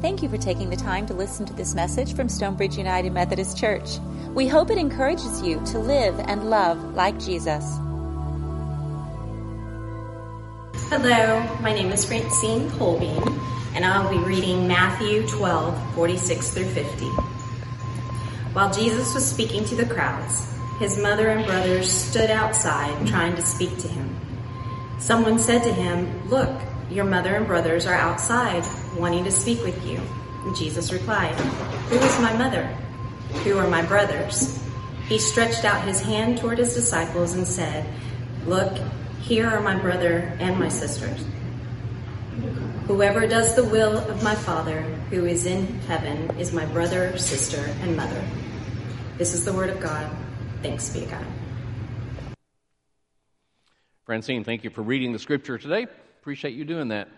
Thank you for taking the time to listen to this message from Stonebridge United Methodist Church. We hope it encourages you to live and love like Jesus. Hello, my name is Francine Colbean, and I'll be reading Matthew 12, 46 through 50. While Jesus was speaking to the crowds, his mother and brothers stood outside trying to speak to him. Someone said to him, Look, your mother and brothers are outside wanting to speak with you. Jesus replied, Who is my mother? Who are my brothers? He stretched out his hand toward his disciples and said, Look, here are my brother and my sisters. Whoever does the will of my Father who is in heaven is my brother, sister, and mother. This is the word of God. Thanks be to God. Francine, thank you for reading the scripture today. Appreciate you doing that.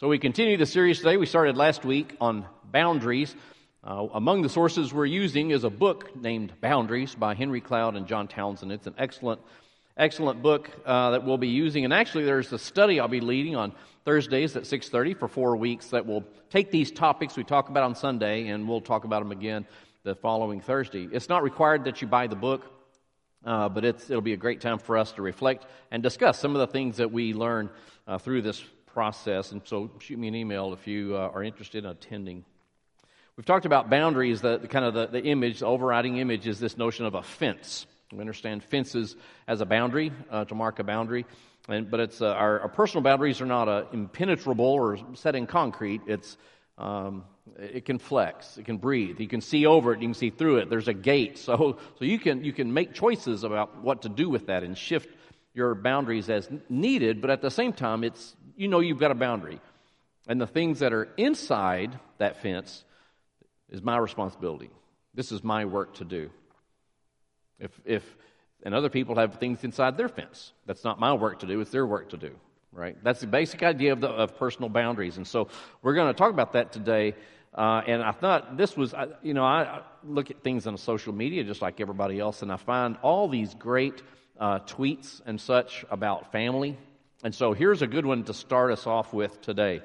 So we continue the series today. We started last week on boundaries. Uh, among the sources we're using is a book named Boundaries by Henry Cloud and John Townsend. It's an excellent, excellent book uh, that we'll be using. And actually, there's a study I'll be leading on Thursdays at 6:30 for four weeks that will take these topics we talk about on Sunday, and we'll talk about them again the following Thursday. It's not required that you buy the book. Uh, but it'll be a great time for us to reflect and discuss some of the things that we learn uh, through this process. And so, shoot me an email if you uh, are interested in attending. We've talked about boundaries. The, the kind of the, the, image, the overriding image, is this notion of a fence. We understand fences as a boundary uh, to mark a boundary, and, but it's uh, our, our, personal boundaries are not uh, impenetrable or set in concrete. It's um, it can flex, it can breathe. You can see over it, you can see through it. There's a gate, so so you can you can make choices about what to do with that and shift your boundaries as needed. But at the same time, it's you know you've got a boundary, and the things that are inside that fence is my responsibility. This is my work to do. If if and other people have things inside their fence, that's not my work to do. It's their work to do right? That's the basic idea of, the, of personal boundaries. And so we're going to talk about that today. Uh, and I thought this was, you know, I look at things on social media just like everybody else, and I find all these great uh, tweets and such about family. And so here's a good one to start us off with today.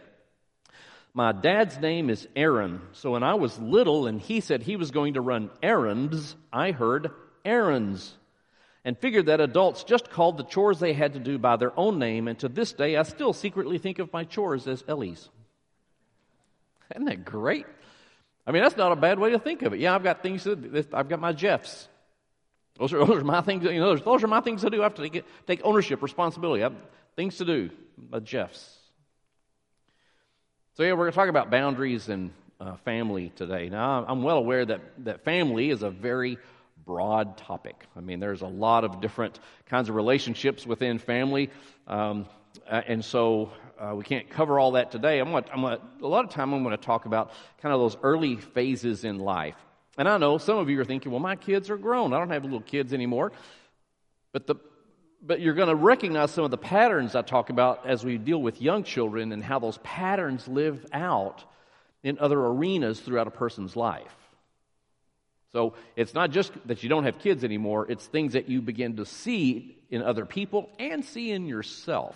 My dad's name is Aaron. So when I was little and he said he was going to run errands, I heard errands and figured that adults just called the chores they had to do by their own name, and to this day I still secretly think of my chores as Ellie's. Isn't that great? I mean, that's not a bad way to think of it. Yeah, I've got things to do. I've got my Jeffs. Those are, those are my things, you know, those, are my things to do. I have to take, take ownership, responsibility. I have things to do, my Jeffs. So, yeah, we're going to talk about boundaries and uh, family today. Now, I'm well aware that, that family is a very broad topic. I mean, there's a lot of different kinds of relationships within family, um, and so uh, we can't cover all that today. I'm going, going a lot of time I'm going to talk about kind of those early phases in life. And I know some of you are thinking, well, my kids are grown. I don't have little kids anymore. But the but you're going to recognize some of the patterns I talk about as we deal with young children and how those patterns live out in other arenas throughout a person's life. So it's not just that you don't have kids anymore, it's things that you begin to see in other people and see in yourself.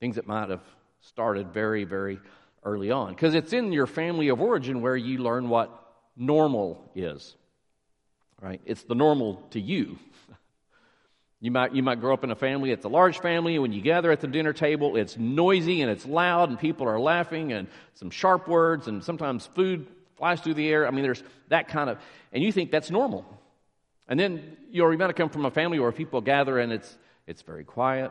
Things that might have started very, very early on. Because it's in your family of origin where you learn what normal is. Right? It's the normal to you. You might, you might grow up in a family, it's a large family, and when you gather at the dinner table, it's noisy and it's loud, and people are laughing, and some sharp words, and sometimes food flies through the air. I mean, there's that kind of, and you think that's normal. And then you know, you might have come from a family where people gather and it's, it's very quiet.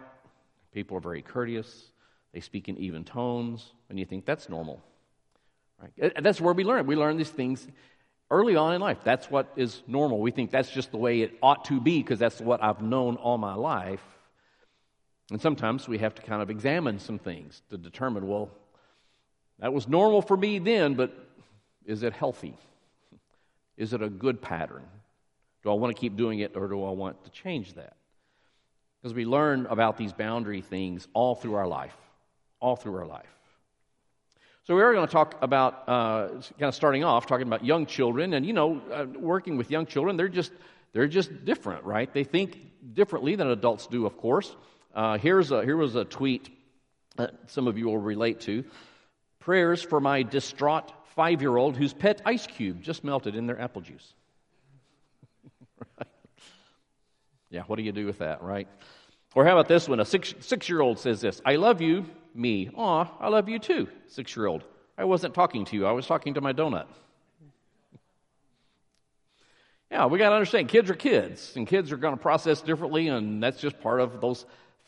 People are very courteous. They speak in even tones, and you think that's normal. Right? That's where we learn. We learn these things early on in life. That's what is normal. We think that's just the way it ought to be because that's what I've known all my life. And sometimes we have to kind of examine some things to determine, well, that was normal for me then, but is it healthy? Is it a good pattern? Do I want to keep doing it or do I want to change that? Because we learn about these boundary things all through our life, all through our life. So we are going to talk about, uh, kind of starting off, talking about young children, and you know, uh, working with young children, they're just they're just different, right? They think differently than adults do, of course. Uh, here's a, here was a tweet that some of you will relate to Prayers for my distraught five year old whose pet ice cube just melted in their apple juice. right? Yeah, what do you do with that, right? Or how about this one? A six, six year old says this I love you, me. Aw, I love you too, six year old. I wasn't talking to you, I was talking to my donut. Yeah, we got to understand kids are kids, and kids are going to process differently, and that's just part of those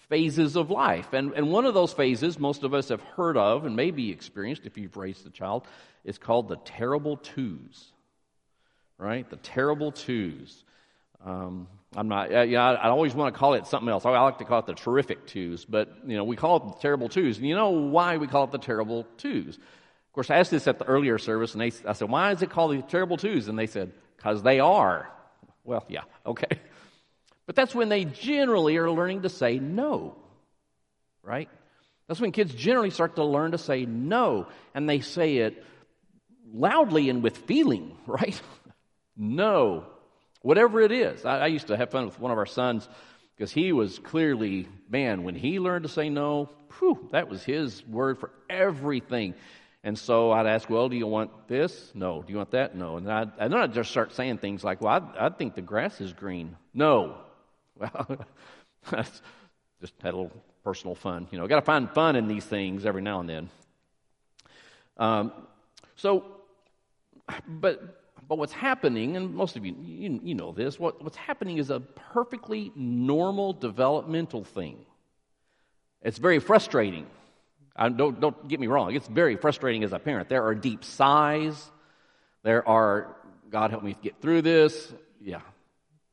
phases of life. And, and one of those phases most of us have heard of and maybe experienced if you've raised a child is called the terrible twos. Right? The terrible twos. Um, I'm not, uh, yeah, I, I, always want to call it something else. I, I like to call it the terrific twos, but, you know, we call it the terrible twos. And you know why we call it the terrible twos? Of course, I asked this at the earlier service, and they, I said, why is it called the terrible twos? And they said, because they are. Well, yeah, okay. But that's when they generally are learning to say no, right? That's when kids generally start to learn to say no, and they say it loudly and with feeling, right? no. Whatever it is. I, I used to have fun with one of our sons because he was clearly, man, when he learned to say no, whew, that was his word for everything. And so I'd ask, well, do you want this? No. Do you want that? No. And, I'd, and then I'd just start saying things like, well, I, I think the grass is green. No. Well, just had a little personal fun. You know, got to find fun in these things every now and then. Um, so, but but what's happening, and most of you, you, you know this, what, what's happening is a perfectly normal developmental thing. It's very frustrating. I, don't, don't get me wrong, it's very frustrating as a parent. There are deep sighs. There are, God help me get through this. Yeah,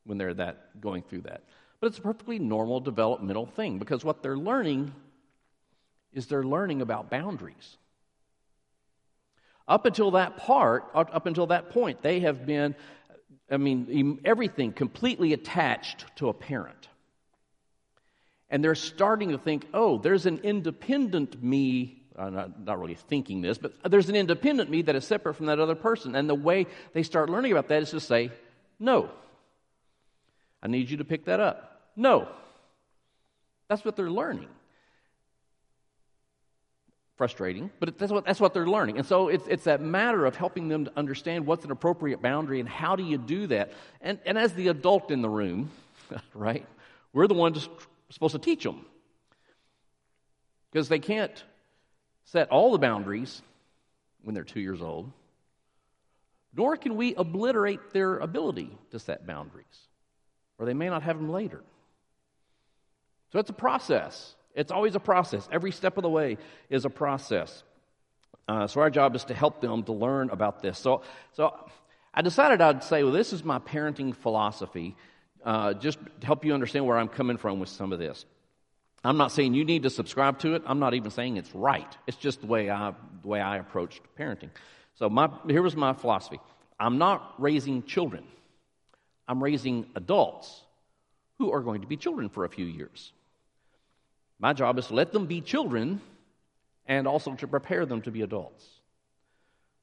when they're that going through that. But it's a perfectly normal developmental thing because what they're learning is they're learning about boundaries. Up until that part, up until that point, they have been, I mean, everything completely attached to a parent. And they're starting to think, oh, there's an independent me. I'm not, not really thinking this, but there's an independent me that is separate from that other person. And the way they start learning about that is to say, no. I need you to pick that up. No. That's what they're learning. Frustrating, but that's what, that's what they're learning. And so it's, it's that matter of helping them to understand what's an appropriate boundary and how do you do that. And, and as the adult in the room, right, we're the ones supposed to teach them. Because they can't set all the boundaries when they're two years old, nor can we obliterate their ability to set boundaries or they may not have them later. So it's a process. It's always a process. Every step of the way is a process. Uh, so our job is to help them to learn about this. So, so I decided I'd say, well, this is my parenting philosophy, uh, just to help you understand where I'm coming from with some of this. I'm not saying you need to subscribe to it. I'm not even saying it's right. It's just the way I, the way I approached parenting. So my, here was my philosophy. I'm not raising children. I'm raising adults who are going to be children for a few years. My job is to let them be children and also to prepare them to be adults.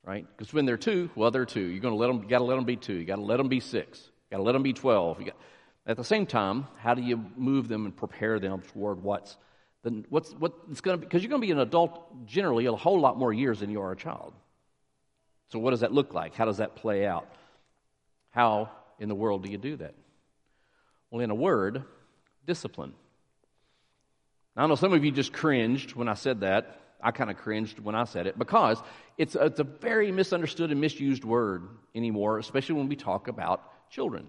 Right? Because when they're two, well, they're two. You're going to let them, you got to let them be two. You got to let them be six. You got to let them be 12. Got, at the same time, how do you move them and prepare them toward what's, the, what's, what it's going to be? Because you're going to be an adult generally a whole lot more years than you are a child. So, what does that look like? How does that play out? How in the world do you do that? Well, in a word, discipline. Now, I know some of you just cringed when I said that. I kind of cringed when I said it because it's a, it's a very misunderstood and misused word anymore, especially when we talk about children.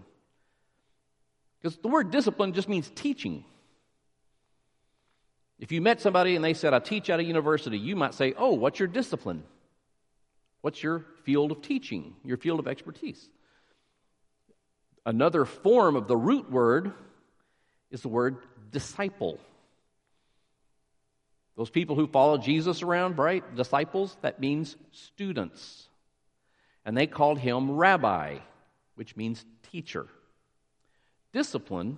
Because the word discipline just means teaching. If you met somebody and they said, I teach at a university, you might say, Oh, what's your discipline? What's your field of teaching, your field of expertise? Another form of the root word is the word disciple. Those people who follow Jesus around, right? Disciples, that means students. And they called him rabbi, which means teacher. Discipline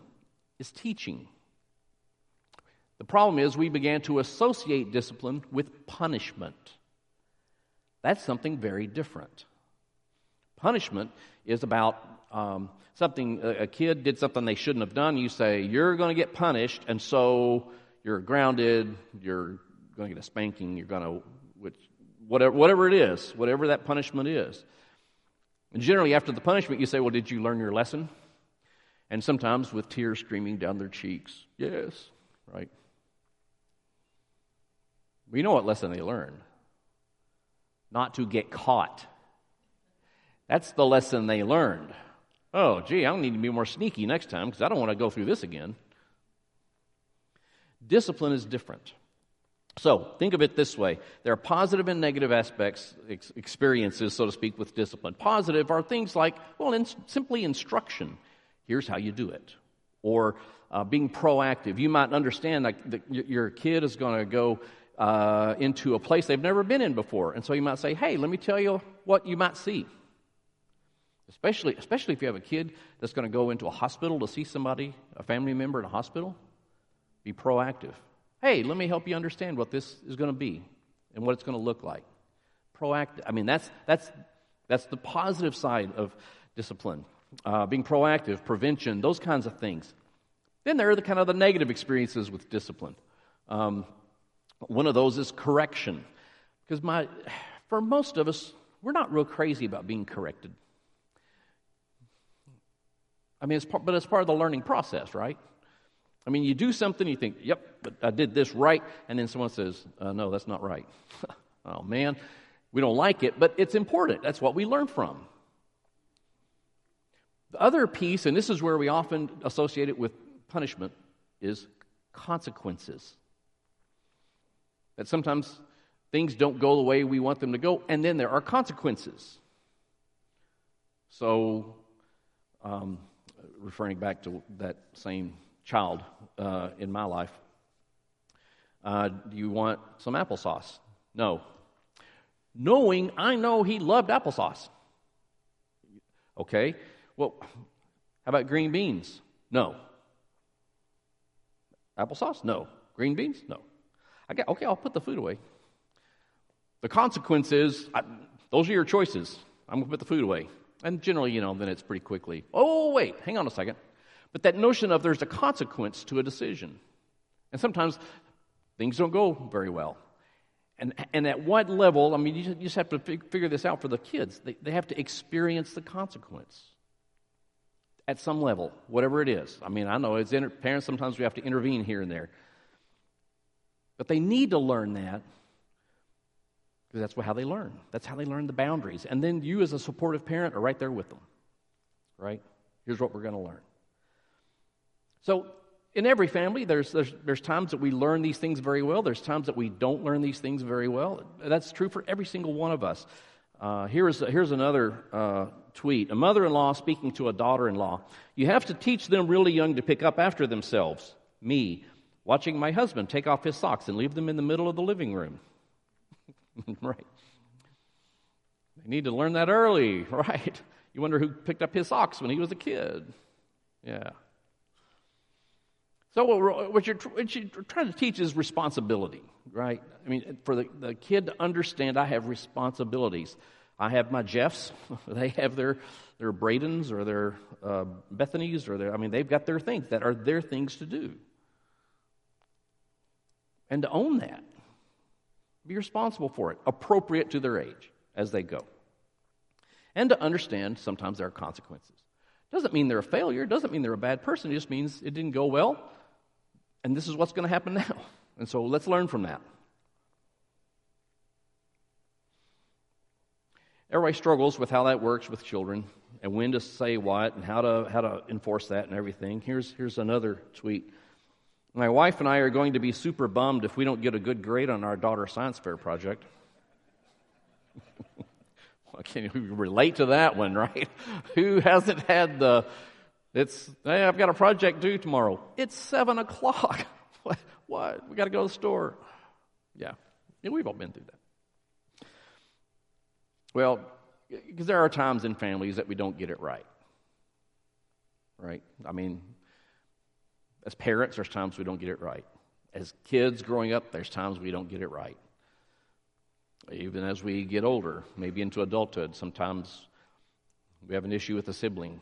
is teaching. The problem is we began to associate discipline with punishment. That's something very different. Punishment is about um, something, a kid did something they shouldn't have done, you say, you're going to get punished, and so you're grounded, you're going to get a spanking, you're going to, which whatever, whatever it is, whatever that punishment is. And generally, after the punishment, you say, Well, did you learn your lesson? And sometimes with tears streaming down their cheeks, Yes, right? We know what lesson they learned not to get caught. That's the lesson they learned. Oh, gee, I don't need to be more sneaky next time because I don't want to go through this again. Discipline is different. So think of it this way there are positive and negative aspects, ex- experiences, so to speak, with discipline. Positive are things like, well, in, simply instruction. Here's how you do it. Or uh, being proactive. You might understand like your kid is going to go uh, into a place they've never been in before. And so you might say, hey, let me tell you what you might see. Especially, especially if you have a kid that's going to go into a hospital to see somebody, a family member in a hospital. Be proactive. Hey, let me help you understand what this is going to be and what it's going to look like. Proactive. I mean, that's, that's, that's the positive side of discipline. Uh, being proactive, prevention, those kinds of things. Then there are the kind of the negative experiences with discipline. Um, one of those is correction. Because my, for most of us, we're not real crazy about being corrected. I mean, it's part, but it's part of the learning process, right? I mean, you do something, you think, yep, but I did this right, and then someone says, uh, no, that's not right. oh, man, we don't like it, but it's important. That's what we learn from. The other piece, and this is where we often associate it with punishment, is consequences. That sometimes things don't go the way we want them to go, and then there are consequences. So, um, referring back to that same child uh, in my life, uh, do you want some applesauce? No. Knowing I know he loved applesauce. Okay, well, how about green beans? No. Applesauce? No. Green beans? No. I got, okay, I'll put the food away. The consequence is I, those are your choices. I'm going to put the food away. And generally, you know, then it's pretty quickly. Oh, wait, hang on a second. But that notion of there's a consequence to a decision. And sometimes things don't go very well. And, and at what level, I mean, you just have to figure this out for the kids. They, they have to experience the consequence at some level, whatever it is. I mean, I know as inter- parents, sometimes we have to intervene here and there. But they need to learn that because that's how they learn. That's how they learn the boundaries. And then you, as a supportive parent, are right there with them. Right? Here's what we're going to learn. So, in every family, there's, there's, there's times that we learn these things very well. There's times that we don't learn these things very well. That's true for every single one of us. Uh, here's, here's another uh, tweet. A mother in law speaking to a daughter in law. You have to teach them really young to pick up after themselves. Me watching my husband take off his socks and leave them in the middle of the living room. right. They need to learn that early, right? You wonder who picked up his socks when he was a kid. Yeah. So, what you're, what you're trying to teach is responsibility, right? I mean, for the, the kid to understand, I have responsibilities. I have my Jeffs. They have their, their Bradens or their uh, Bethanies or their, I mean, they've got their things that are their things to do and to own that. Be responsible for it, appropriate to their age as they go. And to understand sometimes there are consequences. Doesn't mean they're a failure, doesn't mean they're a bad person, it just means it didn't go well, and this is what's going to happen now. And so let's learn from that. Everybody struggles with how that works with children and when to say what and how to, how to enforce that and everything. Here's, here's another tweet. My wife and I are going to be super bummed if we don't get a good grade on our daughter's science fair project. well, can you relate to that one, right? Who hasn't had the, it's, hey, I've got a project due tomorrow. It's seven o'clock. what? what? We got to go to the store. Yeah. yeah, we've all been through that. Well, because there are times in families that we don't get it right. Right? I mean, as parents, there's times we don't get it right. As kids growing up, there's times we don't get it right. Even as we get older, maybe into adulthood, sometimes we have an issue with a sibling,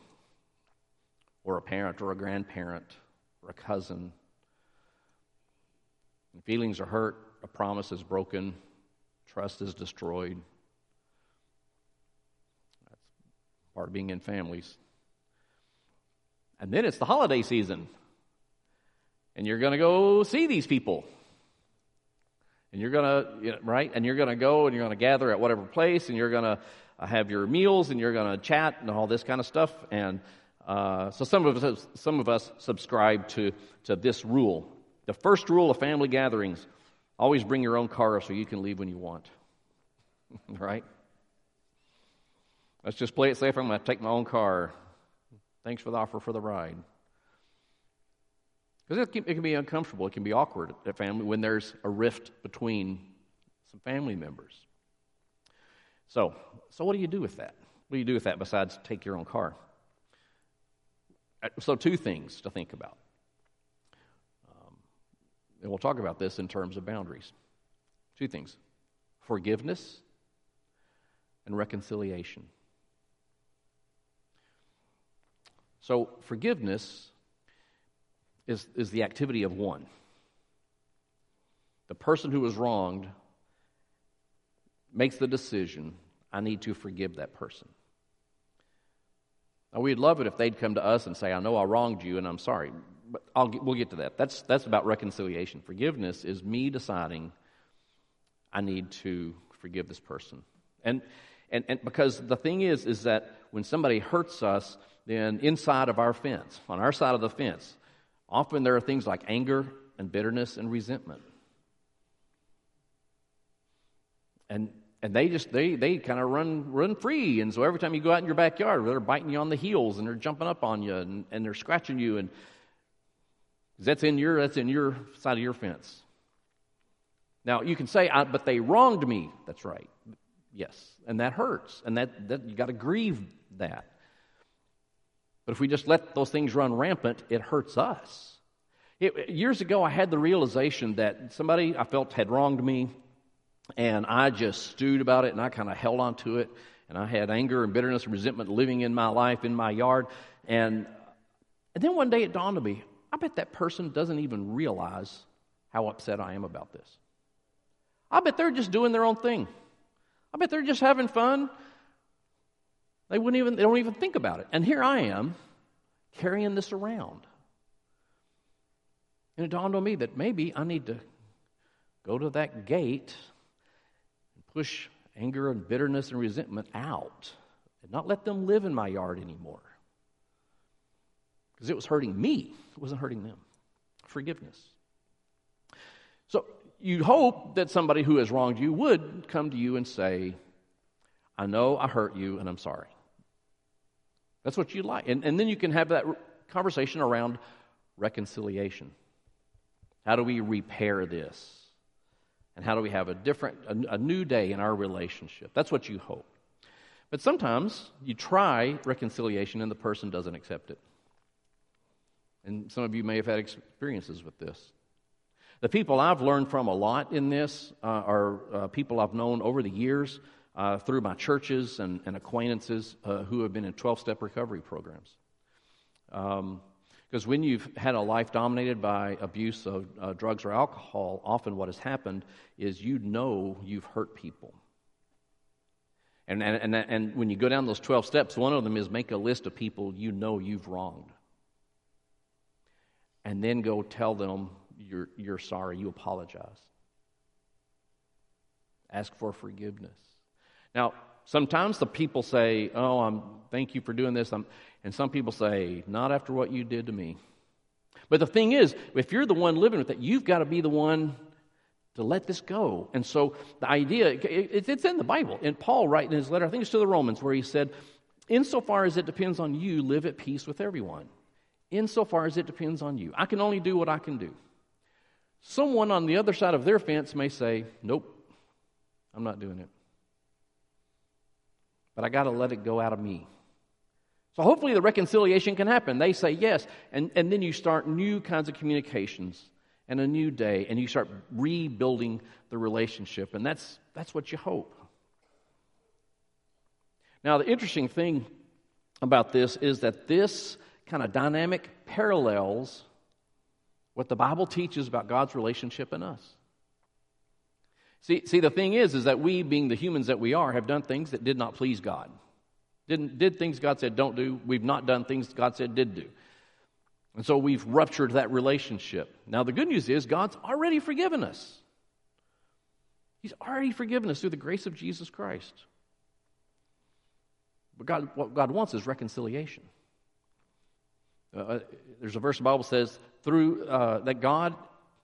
or a parent, or a grandparent, or a cousin. And feelings are hurt, a promise is broken, trust is destroyed. That's part of being in families. And then it's the holiday season. And you're going to go see these people. And you're going to, you know, right? And you're going to go and you're going to gather at whatever place and you're going to uh, have your meals and you're going to chat and all this kind of stuff. And uh, so some of us, some of us subscribe to, to this rule. The first rule of family gatherings always bring your own car so you can leave when you want. right? Let's just play it safe. I'm going to take my own car. Thanks for the offer for the ride. Because it, it can, be uncomfortable, it can be awkward at family when there's a rift between some family members. So, so what do you do with that? What do you do with that besides take your own car? Uh, so, two things to think about. Um, and we'll talk about this in terms of boundaries. Two things forgiveness and reconciliation. So, forgiveness is, is the activity of one. The person who was wronged makes the decision I need to forgive that person. We'd love it if they'd come to us and say, I know I wronged you and I'm sorry. But I'll, we'll get to that. That's, that's about reconciliation. Forgiveness is me deciding I need to forgive this person. And, and, and because the thing is, is that when somebody hurts us, then inside of our fence, on our side of the fence, often there are things like anger and bitterness and resentment. And and they just they they kind of run run free. And so every time you go out in your backyard they're biting you on the heels and they're jumping up on you and, and they're scratching you. And that's in your that's in your side of your fence. Now you can say but they wronged me. That's right. Yes. And that hurts. And that, that you got to grieve that. But if we just let those things run rampant it hurts us. It, years ago i had the realization that somebody i felt had wronged me and I just stewed about it and I kind of held on to it. And I had anger and bitterness and resentment living in my life, in my yard. And, and then one day it dawned on me I bet that person doesn't even realize how upset I am about this. I bet they're just doing their own thing. I bet they're just having fun. They wouldn't even they don't even think about it. And here I am carrying this around. And it dawned on me that maybe I need to go to that gate push anger and bitterness and resentment out and not let them live in my yard anymore. Because it was hurting me, it wasn't hurting them. Forgiveness. So you hope that somebody who has wronged you would come to you and say, I know I hurt you and I'm sorry. That's what you'd like. And, and then you can have that conversation around reconciliation. How do we repair this? And how do we have a different, a, a new day in our relationship? That's what you hope. But sometimes you try reconciliation and the person doesn't accept it. And some of you may have had experiences with this. The people I've learned from a lot in this uh, are uh, people I've known over the years uh, through my churches and, and acquaintances uh, who have been in 12 step recovery programs. Um, because when you've had a life dominated by abuse of uh, drugs or alcohol, often what has happened is you know you've hurt people. And, and, and, and when you go down those 12 steps, one of them is make a list of people you know you've wronged. And then go tell them you're, you're sorry, you apologize. Ask for forgiveness. Now, sometimes the people say, Oh, I'm, thank you for doing this. I'm, and some people say, Not after what you did to me. But the thing is, if you're the one living with it, you've got to be the one to let this go. And so the idea, it's in the Bible. And Paul, writing in his letter, I think it's to the Romans, where he said, Insofar as it depends on you, live at peace with everyone. Insofar as it depends on you. I can only do what I can do. Someone on the other side of their fence may say, Nope, I'm not doing it. But I got to let it go out of me. So hopefully the reconciliation can happen. They say yes, and, and then you start new kinds of communications and a new day, and you start rebuilding the relationship, and that's, that's what you hope. Now, the interesting thing about this is that this kind of dynamic parallels what the Bible teaches about God's relationship in us. See, see, the thing is, is that we, being the humans that we are, have done things that did not please God. Didn't, did things God said don't do. We've not done things God said did do. And so we've ruptured that relationship. Now, the good news is God's already forgiven us. He's already forgiven us through the grace of Jesus Christ. But God, what God wants is reconciliation. Uh, uh there's a verse in the Bible says through uh, that God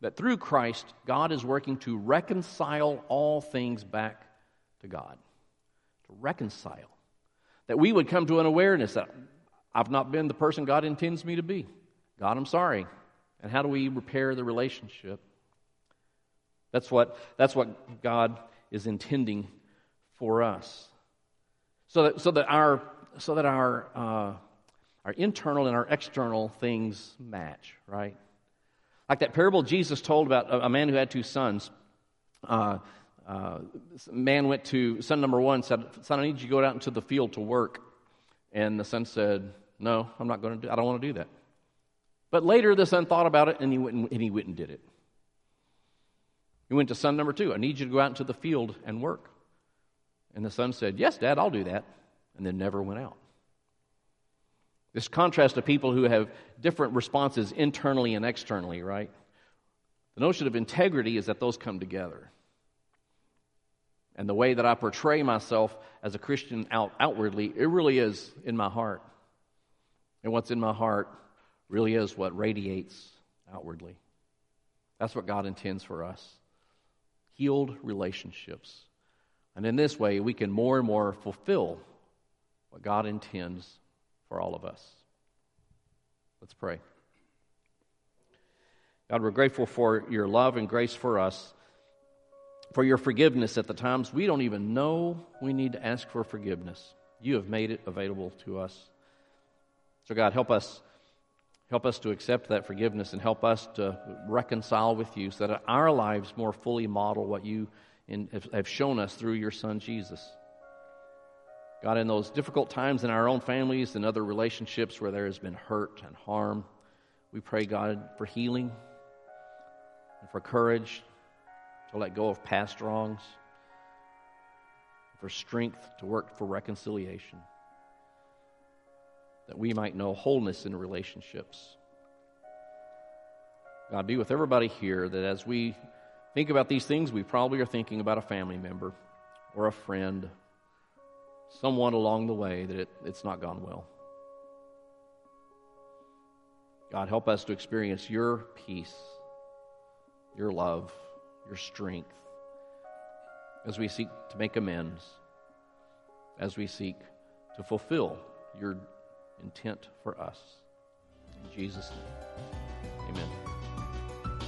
that through Christ, God is working to reconcile all things back to God. To reconcile. That we would come to an awareness that I've not been the person God intends me to be. God, I'm sorry. And how do we repair the relationship? That's what, that's what God is intending for us. So that, so that our, so that our, uh, our internal and our external things match, right? Like that parable Jesus told about a, man who had two sons. Uh, uh, man went to, son number one said, Son, I need you to go out into the field to work. And the son said, No, I'm not going to do I don't want to do that. But later the son thought about it and he went and, and he went and did it. He went to son number two, I need you to go out into the field and work. And the son said, Yes, Dad, I'll do that. And then never went out. This contrast of people who have different responses internally and externally, right? The notion of integrity is that those come together. And the way that I portray myself as a Christian out, outwardly, it really is in my heart. And what's in my heart really is what radiates outwardly. That's what God intends for us healed relationships. And in this way, we can more and more fulfill what God intends for all of us. Let's pray. God, we're grateful for your love and grace for us, for your forgiveness at the times we don't even know we need to ask for forgiveness. You have made it available to us. So, God, help us. Help us to accept that forgiveness and help us to reconcile with you so that our lives more fully model what you have shown us through your Son, Jesus. God, in those difficult times in our own families and other relationships where there has been hurt and harm, we pray, God, for healing and for courage to let go of past wrongs, for strength to work for reconciliation, that we might know wholeness in relationships. God, be with everybody here that as we think about these things, we probably are thinking about a family member or a friend someone along the way that it, it's not gone well. God, help us to experience your peace, your love, your strength as we seek to make amends, as we seek to fulfill your intent for us. In Jesus' name, amen.